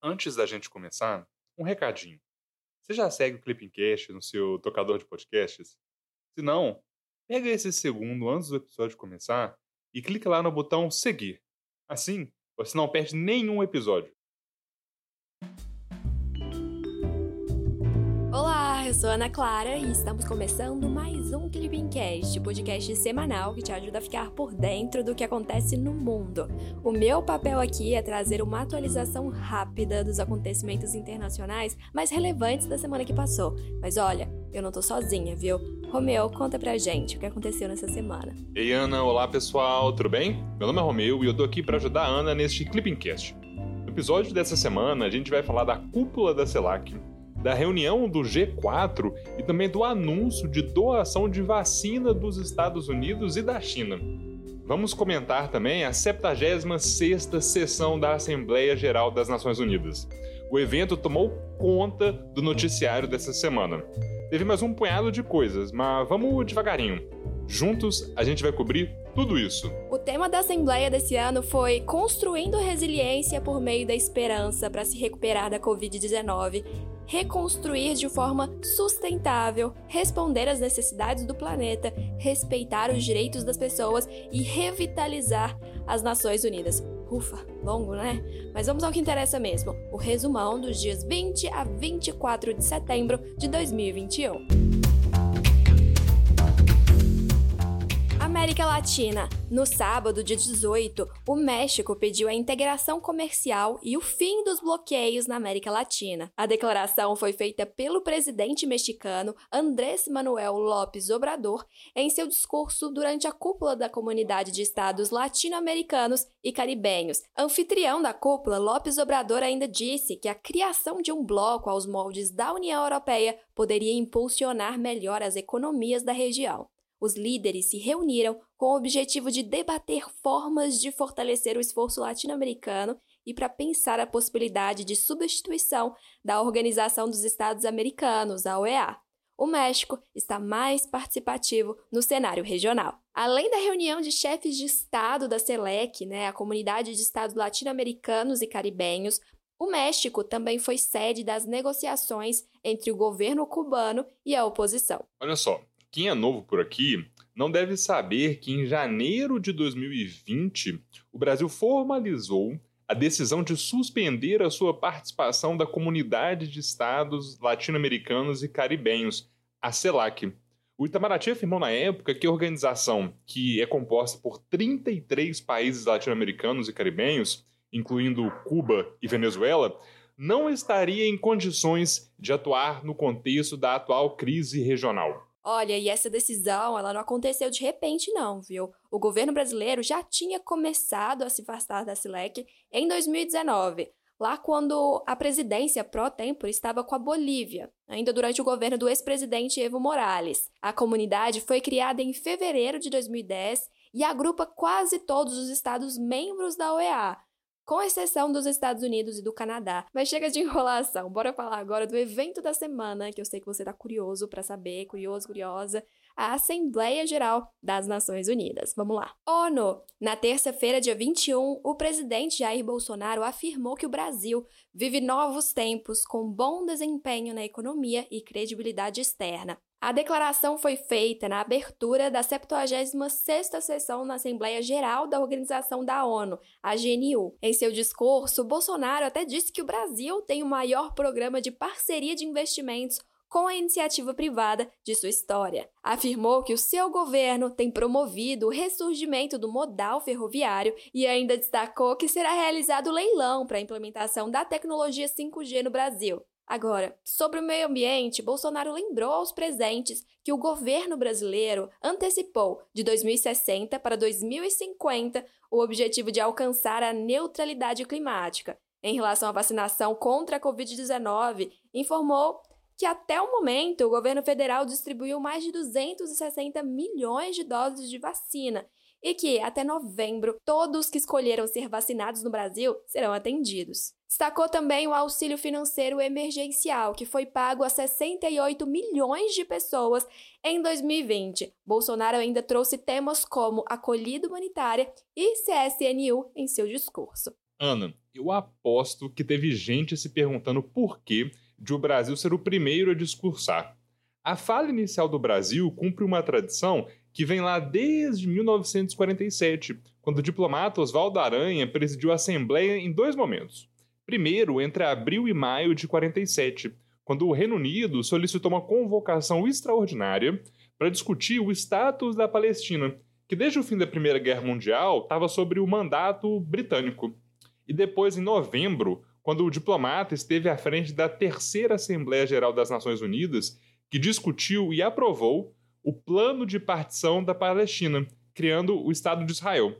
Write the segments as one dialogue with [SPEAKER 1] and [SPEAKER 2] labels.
[SPEAKER 1] Antes da gente começar, um recadinho. Você já segue o Clippingcast no seu tocador de podcasts? Se não, pega esse segundo antes do episódio começar e clica lá no botão seguir. Assim, você não perde nenhum episódio.
[SPEAKER 2] Sou Ana Clara e estamos começando mais um Clippingcast, podcast semanal que te ajuda a ficar por dentro do que acontece no mundo. O meu papel aqui é trazer uma atualização rápida dos acontecimentos internacionais mais relevantes da semana que passou. Mas olha, eu não tô sozinha, viu? Romeu, conta pra gente o que aconteceu nessa semana.
[SPEAKER 1] Ei, Ana, olá pessoal, tudo bem? Meu nome é Romeu e eu tô aqui para ajudar a Ana neste Clippingcast. No episódio dessa semana, a gente vai falar da cúpula da CELAC da reunião do G4 e também do anúncio de doação de vacina dos Estados Unidos e da China. Vamos comentar também a 76ª sessão da Assembleia Geral das Nações Unidas. O evento tomou conta do noticiário dessa semana. Teve mais um punhado de coisas, mas vamos devagarinho. Juntos a gente vai cobrir tudo isso.
[SPEAKER 2] O tema da Assembleia desse ano foi Construindo Resiliência por meio da Esperança para se recuperar da Covid-19 reconstruir de forma sustentável, responder às necessidades do planeta, respeitar os direitos das pessoas e revitalizar as Nações Unidas. Ufa, longo, né? Mas vamos ao que interessa mesmo: o resumão dos dias 20 a 24 de setembro de 2021. América Latina. No sábado, dia 18, o México pediu a integração comercial e o fim dos bloqueios na América Latina. A declaração foi feita pelo presidente mexicano Andrés Manuel López Obrador em seu discurso durante a cúpula da Comunidade de Estados Latino-Americanos e Caribenhos. Anfitrião da cúpula, López Obrador ainda disse que a criação de um bloco aos moldes da União Europeia poderia impulsionar melhor as economias da região. Os líderes se reuniram com o objetivo de debater formas de fortalecer o esforço latino-americano e para pensar a possibilidade de substituição da Organização dos Estados Americanos, a OEA. O México está mais participativo no cenário regional. Além da reunião de chefes de Estado da CELEC, né, a Comunidade de Estados Latino-Americanos e Caribenhos, o México também foi sede das negociações entre o governo cubano e a oposição.
[SPEAKER 1] Olha só, quem é novo por aqui não deve saber que em janeiro de 2020 o Brasil formalizou a decisão de suspender a sua participação da Comunidade de Estados Latino-Americanos e Caribenhos, a CELAC. O Itamaraty afirmou na época que a organização, que é composta por 33 países latino-americanos e caribenhos, incluindo Cuba e Venezuela, não estaria em condições de atuar no contexto da atual crise regional.
[SPEAKER 2] Olha, e essa decisão, ela não aconteceu de repente não, viu? O governo brasileiro já tinha começado a se afastar da SILEC em 2019, lá quando a presidência pró-tempore estava com a Bolívia, ainda durante o governo do ex-presidente Evo Morales. A comunidade foi criada em fevereiro de 2010 e agrupa quase todos os estados membros da OEA, com exceção dos Estados Unidos e do Canadá. Mas chega de enrolação, bora falar agora do evento da semana, que eu sei que você tá curioso para saber, curioso, curiosa, a Assembleia Geral das Nações Unidas. Vamos lá. ONU. Na terça-feira, dia 21, o presidente Jair Bolsonaro afirmou que o Brasil vive novos tempos com bom desempenho na economia e credibilidade externa. A declaração foi feita na abertura da 76ª sessão na Assembleia Geral da Organização da ONU, a GNU. Em seu discurso, Bolsonaro até disse que o Brasil tem o maior programa de parceria de investimentos com a iniciativa privada de sua história. Afirmou que o seu governo tem promovido o ressurgimento do modal ferroviário e ainda destacou que será realizado leilão para a implementação da tecnologia 5G no Brasil. Agora, sobre o meio ambiente, Bolsonaro lembrou aos presentes que o governo brasileiro antecipou de 2060 para 2050 o objetivo de alcançar a neutralidade climática. Em relação à vacinação contra a Covid-19, informou que até o momento o governo federal distribuiu mais de 260 milhões de doses de vacina e que, até novembro, todos que escolheram ser vacinados no Brasil serão atendidos. Destacou também o auxílio financeiro emergencial, que foi pago a 68 milhões de pessoas em 2020. Bolsonaro ainda trouxe temas como acolhida humanitária e CSNU em seu discurso.
[SPEAKER 1] Ana, eu aposto que teve gente se perguntando por que de o Brasil ser o primeiro a discursar. A fala inicial do Brasil cumpre uma tradição que vem lá desde 1947, quando o diplomata Oswaldo Aranha presidiu a Assembleia em dois momentos. Primeiro, entre abril e maio de 47, quando o Reino Unido solicitou uma convocação extraordinária para discutir o status da Palestina, que desde o fim da Primeira Guerra Mundial estava sob o mandato britânico. E depois, em novembro, quando o diplomata esteve à frente da Terceira Assembleia Geral das Nações Unidas, que discutiu e aprovou o plano de partição da Palestina, criando o Estado de Israel.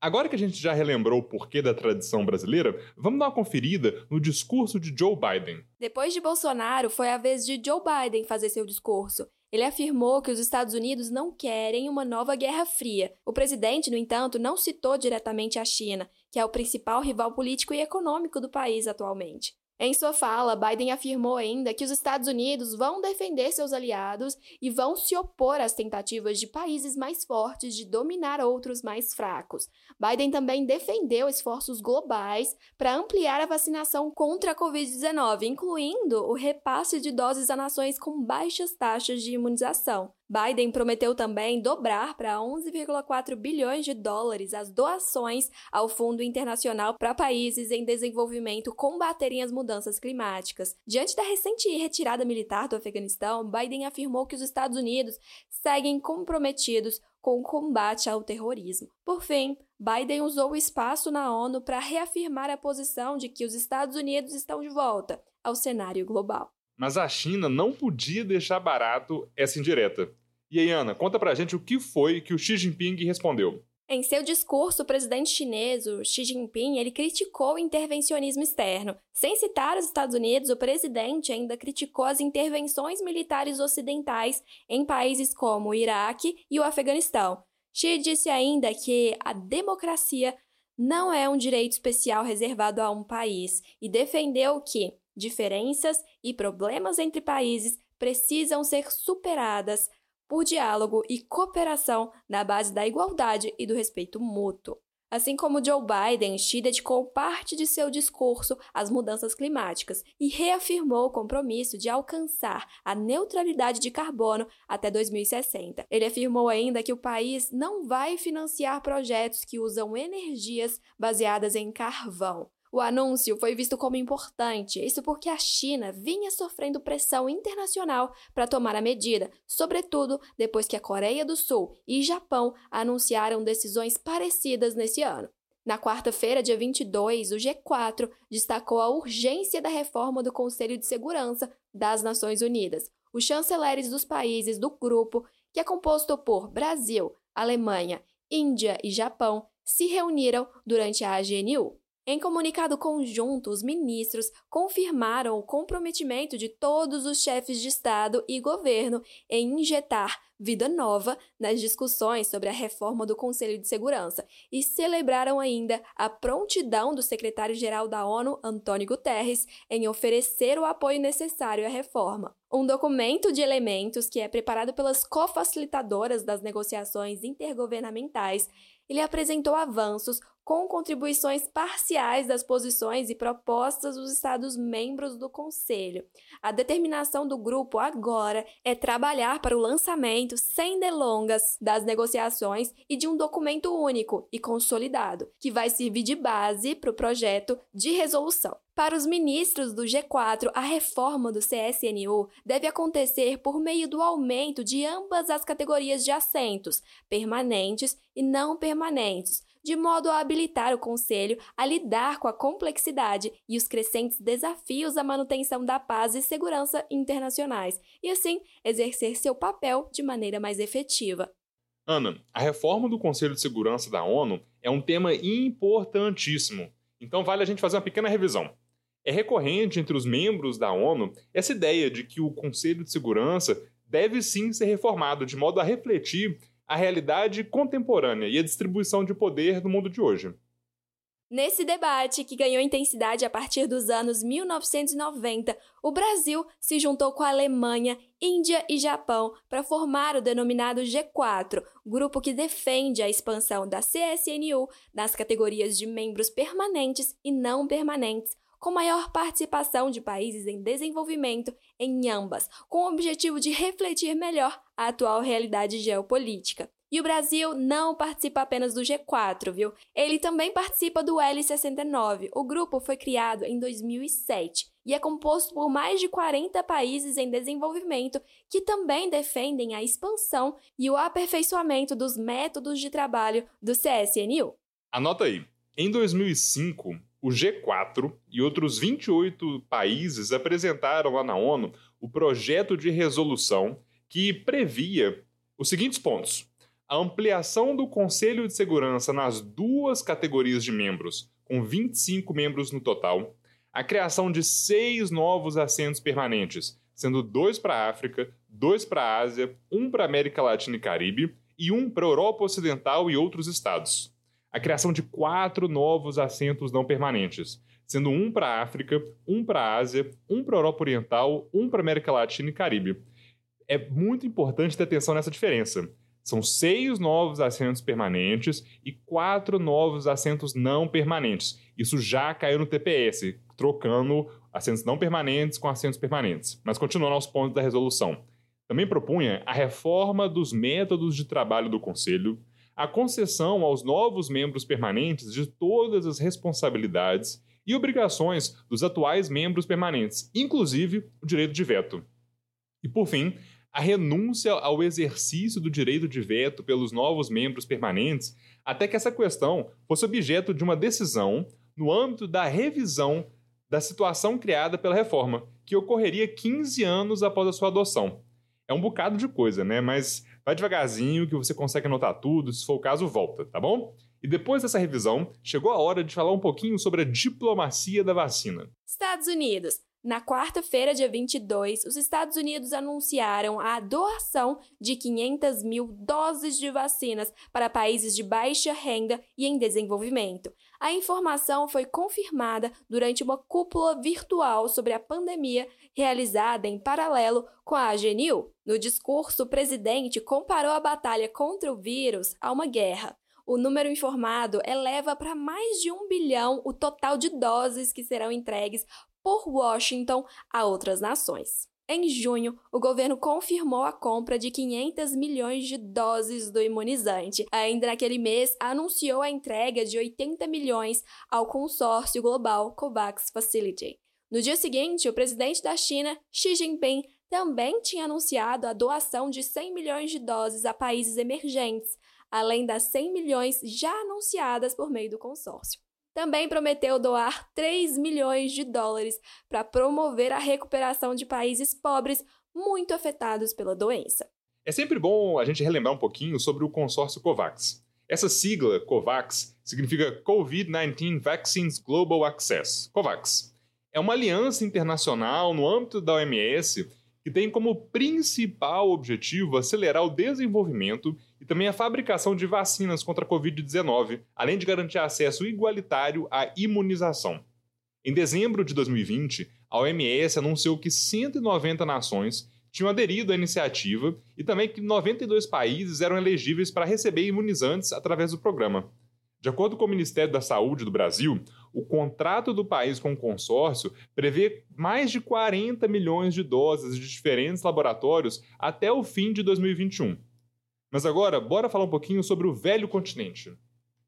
[SPEAKER 1] Agora que a gente já relembrou o porquê da tradição brasileira, vamos dar uma conferida no discurso de Joe Biden.
[SPEAKER 2] Depois de Bolsonaro, foi a vez de Joe Biden fazer seu discurso. Ele afirmou que os Estados Unidos não querem uma nova Guerra Fria. O presidente, no entanto, não citou diretamente a China, que é o principal rival político e econômico do país atualmente. Em sua fala, Biden afirmou ainda que os Estados Unidos vão defender seus aliados e vão se opor às tentativas de países mais fortes de dominar outros mais fracos. Biden também defendeu esforços globais para ampliar a vacinação contra a Covid-19, incluindo o repasse de doses a nações com baixas taxas de imunização. Biden prometeu também dobrar para 11,4 bilhões de dólares as doações ao Fundo Internacional para países em desenvolvimento combaterem as mudanças climáticas. Diante da recente retirada militar do Afeganistão, Biden afirmou que os Estados Unidos seguem comprometidos com o combate ao terrorismo. Por fim, Biden usou o espaço na ONU para reafirmar a posição de que os Estados Unidos estão de volta ao cenário global.
[SPEAKER 1] Mas a China não podia deixar barato essa indireta. E aí, Ana, conta pra gente o que foi que o Xi Jinping respondeu.
[SPEAKER 2] Em seu discurso, o presidente chinês, o Xi Jinping, ele criticou o intervencionismo externo. Sem citar os Estados Unidos, o presidente ainda criticou as intervenções militares ocidentais em países como o Iraque e o Afeganistão. Xi disse ainda que a democracia não é um direito especial reservado a um país e defendeu que diferenças e problemas entre países precisam ser superadas por diálogo e cooperação na base da igualdade e do respeito mútuo. Assim como Joe Biden, Xi dedicou parte de seu discurso às mudanças climáticas e reafirmou o compromisso de alcançar a neutralidade de carbono até 2060. Ele afirmou ainda que o país não vai financiar projetos que usam energias baseadas em carvão, o anúncio foi visto como importante, isso porque a China vinha sofrendo pressão internacional para tomar a medida, sobretudo depois que a Coreia do Sul e Japão anunciaram decisões parecidas nesse ano. Na quarta-feira, dia 22, o G4 destacou a urgência da reforma do Conselho de Segurança das Nações Unidas. Os chanceleres dos países do grupo, que é composto por Brasil, Alemanha, Índia e Japão, se reuniram durante a AGNU. Em comunicado conjunto, os ministros confirmaram o comprometimento de todos os chefes de Estado e governo em injetar vida nova nas discussões sobre a reforma do Conselho de Segurança e celebraram ainda a prontidão do secretário-geral da ONU, Antônio Guterres, em oferecer o apoio necessário à reforma. Um documento de elementos que é preparado pelas cofacilitadoras das negociações intergovernamentais ele apresentou avanços com contribuições parciais das posições e propostas dos Estados-membros do Conselho. A determinação do grupo agora é trabalhar para o lançamento sem delongas das negociações e de um documento único e consolidado, que vai servir de base para o projeto de resolução. Para os ministros do G4, a reforma do CSNU deve acontecer por meio do aumento de ambas as categorias de assentos, permanentes e não permanentes, de modo a habilitar o Conselho a lidar com a complexidade e os crescentes desafios à manutenção da paz e segurança internacionais, e assim exercer seu papel de maneira mais efetiva.
[SPEAKER 1] Ana, a reforma do Conselho de Segurança da ONU é um tema importantíssimo, então vale a gente fazer uma pequena revisão. É recorrente entre os membros da ONU essa ideia de que o Conselho de Segurança deve sim ser reformado de modo a refletir a realidade contemporânea e a distribuição de poder no mundo de hoje.
[SPEAKER 2] Nesse debate, que ganhou intensidade a partir dos anos 1990, o Brasil se juntou com a Alemanha, Índia e Japão para formar o denominado G4, grupo que defende a expansão da CSNU nas categorias de membros permanentes e não permanentes, com maior participação de países em desenvolvimento em ambas, com o objetivo de refletir melhor a atual realidade geopolítica. E o Brasil não participa apenas do G4, viu? Ele também participa do L69. O grupo foi criado em 2007 e é composto por mais de 40 países em desenvolvimento que também defendem a expansão e o aperfeiçoamento dos métodos de trabalho do CSNU.
[SPEAKER 1] Anota aí. Em 2005, o G4 e outros 28 países apresentaram lá na ONU o projeto de resolução que previa os seguintes pontos: a ampliação do Conselho de Segurança nas duas categorias de membros, com 25 membros no total, a criação de seis novos assentos permanentes, sendo dois para a África, dois para a Ásia, um para a América Latina e Caribe e um para a Europa Ocidental e outros estados. A criação de quatro novos assentos não permanentes, sendo um para a África, um para a Ásia, um para a Europa Oriental, um para a América Latina e Caribe. É muito importante ter atenção nessa diferença. São seis novos assentos permanentes e quatro novos assentos não permanentes. Isso já caiu no TPS, trocando assentos não permanentes com assentos permanentes. Mas continuando aos pontos da resolução. Também propunha a reforma dos métodos de trabalho do Conselho, a concessão aos novos membros permanentes de todas as responsabilidades e obrigações dos atuais membros permanentes, inclusive o direito de veto. E, por fim, a renúncia ao exercício do direito de veto pelos novos membros permanentes, até que essa questão fosse objeto de uma decisão no âmbito da revisão da situação criada pela reforma, que ocorreria 15 anos após a sua adoção. É um bocado de coisa, né? Mas vai devagarzinho que você consegue anotar tudo, se for o caso, volta, tá bom? E depois dessa revisão, chegou a hora de falar um pouquinho sobre a diplomacia da vacina.
[SPEAKER 2] Estados Unidos. Na quarta-feira, dia 22, os Estados Unidos anunciaram a doação de 500 mil doses de vacinas para países de baixa renda e em desenvolvimento. A informação foi confirmada durante uma cúpula virtual sobre a pandemia realizada em paralelo com a AGNU. No discurso, o presidente comparou a batalha contra o vírus a uma guerra. O número informado eleva para mais de um bilhão o total de doses que serão entregues por Washington a outras nações. Em junho, o governo confirmou a compra de 500 milhões de doses do imunizante. Ainda naquele mês, anunciou a entrega de 80 milhões ao consórcio global COVAX Facility. No dia seguinte, o presidente da China, Xi Jinping, também tinha anunciado a doação de 100 milhões de doses a países emergentes, além das 100 milhões já anunciadas por meio do consórcio também prometeu doar 3 milhões de dólares para promover a recuperação de países pobres muito afetados pela doença.
[SPEAKER 1] É sempre bom a gente relembrar um pouquinho sobre o consórcio COVAX. Essa sigla, COVAX, significa COVID-19 Vaccines Global Access, COVAX. É uma aliança internacional no âmbito da OMS que tem como principal objetivo acelerar o desenvolvimento e também a fabricação de vacinas contra a Covid-19, além de garantir acesso igualitário à imunização. Em dezembro de 2020, a OMS anunciou que 190 nações tinham aderido à iniciativa e também que 92 países eram elegíveis para receber imunizantes através do programa. De acordo com o Ministério da Saúde do Brasil, o contrato do país com o consórcio prevê mais de 40 milhões de doses de diferentes laboratórios até o fim de 2021. Mas agora, bora falar um pouquinho sobre o velho continente.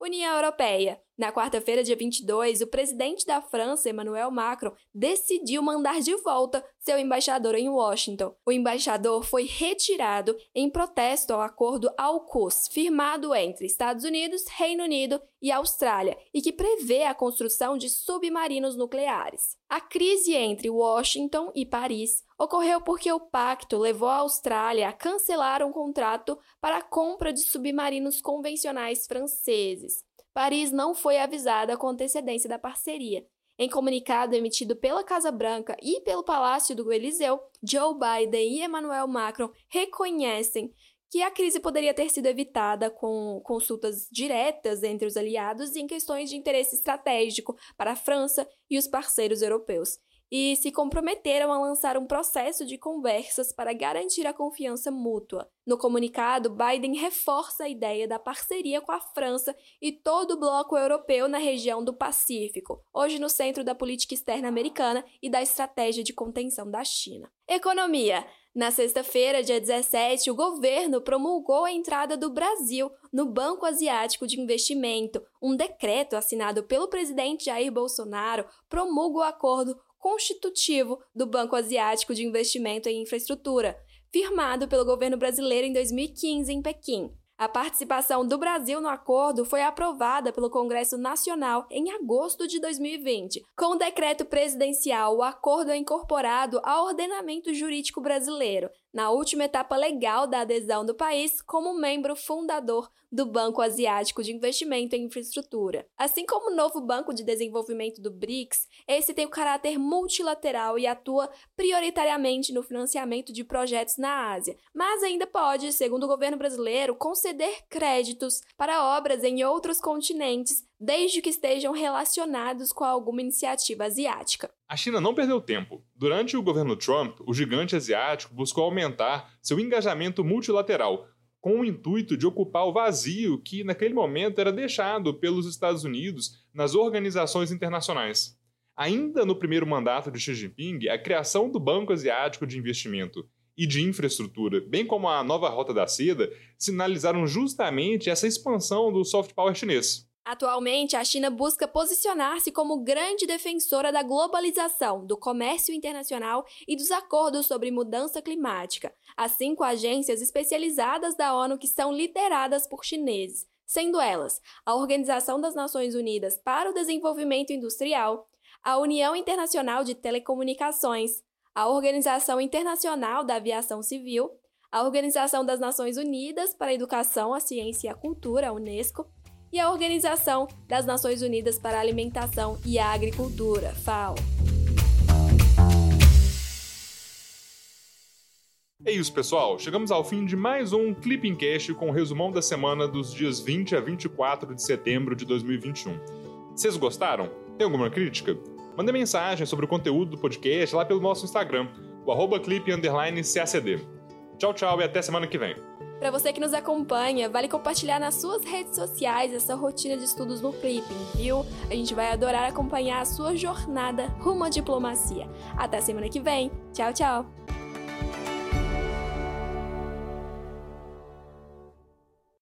[SPEAKER 2] União Europeia. Na quarta-feira, dia 22, o presidente da França, Emmanuel Macron, decidiu mandar de volta seu embaixador em Washington. O embaixador foi retirado em protesto ao acordo AUKUS, firmado entre Estados Unidos, Reino Unido e Austrália, e que prevê a construção de submarinos nucleares. A crise entre Washington e Paris ocorreu porque o pacto levou a Austrália a cancelar um contrato para a compra de submarinos convencionais franceses. Paris não foi avisada com antecedência da parceria. Em comunicado emitido pela Casa Branca e pelo Palácio do Eliseu, Joe Biden e Emmanuel Macron reconhecem que a crise poderia ter sido evitada com consultas diretas entre os aliados em questões de interesse estratégico para a França e os parceiros europeus, e se comprometeram a lançar um processo de conversas para garantir a confiança mútua. No comunicado, Biden reforça a ideia da parceria com a França e todo o bloco europeu na região do Pacífico, hoje no centro da política externa americana e da estratégia de contenção da China. Economia. Na sexta-feira, dia 17, o governo promulgou a entrada do Brasil no Banco Asiático de Investimento. Um decreto assinado pelo presidente Jair Bolsonaro promulga o acordo constitutivo do Banco Asiático de Investimento em Infraestrutura, firmado pelo governo brasileiro em 2015 em Pequim. A participação do Brasil no acordo foi aprovada pelo Congresso Nacional em agosto de 2020. Com o decreto presidencial, o acordo é incorporado ao ordenamento jurídico brasileiro, na última etapa legal da adesão do país como membro fundador do Banco Asiático de Investimento em Infraestrutura. Assim como o novo Banco de Desenvolvimento do BRICS, esse tem o caráter multilateral e atua prioritariamente no financiamento de projetos na Ásia, mas ainda pode, segundo o governo brasileiro, conceder créditos para obras em outros continentes, desde que estejam relacionados com alguma iniciativa asiática.
[SPEAKER 1] A China não perdeu tempo. Durante o governo Trump, o gigante asiático buscou aumentar seu engajamento multilateral, com o intuito de ocupar o vazio que, naquele momento, era deixado pelos Estados Unidos nas organizações internacionais. Ainda no primeiro mandato de Xi Jinping, a criação do Banco Asiático de Investimento e de Infraestrutura, bem como a nova Rota da Seda, sinalizaram justamente essa expansão do soft power chinês.
[SPEAKER 2] Atualmente, a China busca posicionar-se como grande defensora da globalização, do comércio internacional e dos acordos sobre mudança climática, assim com agências especializadas da ONU que são lideradas por chineses, sendo elas a Organização das Nações Unidas para o Desenvolvimento Industrial, a União Internacional de Telecomunicações, a Organização Internacional da Aviação Civil, a Organização das Nações Unidas para a Educação, a Ciência e a Cultura, a Unesco, e a Organização das Nações Unidas para a Alimentação e a Agricultura, FAO.
[SPEAKER 1] É isso, pessoal. Chegamos ao fim de mais um Clipping Cast com o resumão da semana dos dias 20 a 24 de setembro de 2021. Vocês gostaram? Tem alguma crítica? Mande mensagem sobre o conteúdo do podcast lá pelo nosso Instagram, o arroba. Tchau, tchau e até semana que vem.
[SPEAKER 2] Para você que nos acompanha, vale compartilhar nas suas redes sociais essa rotina de estudos no Clipping, viu? A gente vai adorar acompanhar a sua jornada rumo à diplomacia. Até semana que vem. Tchau, tchau!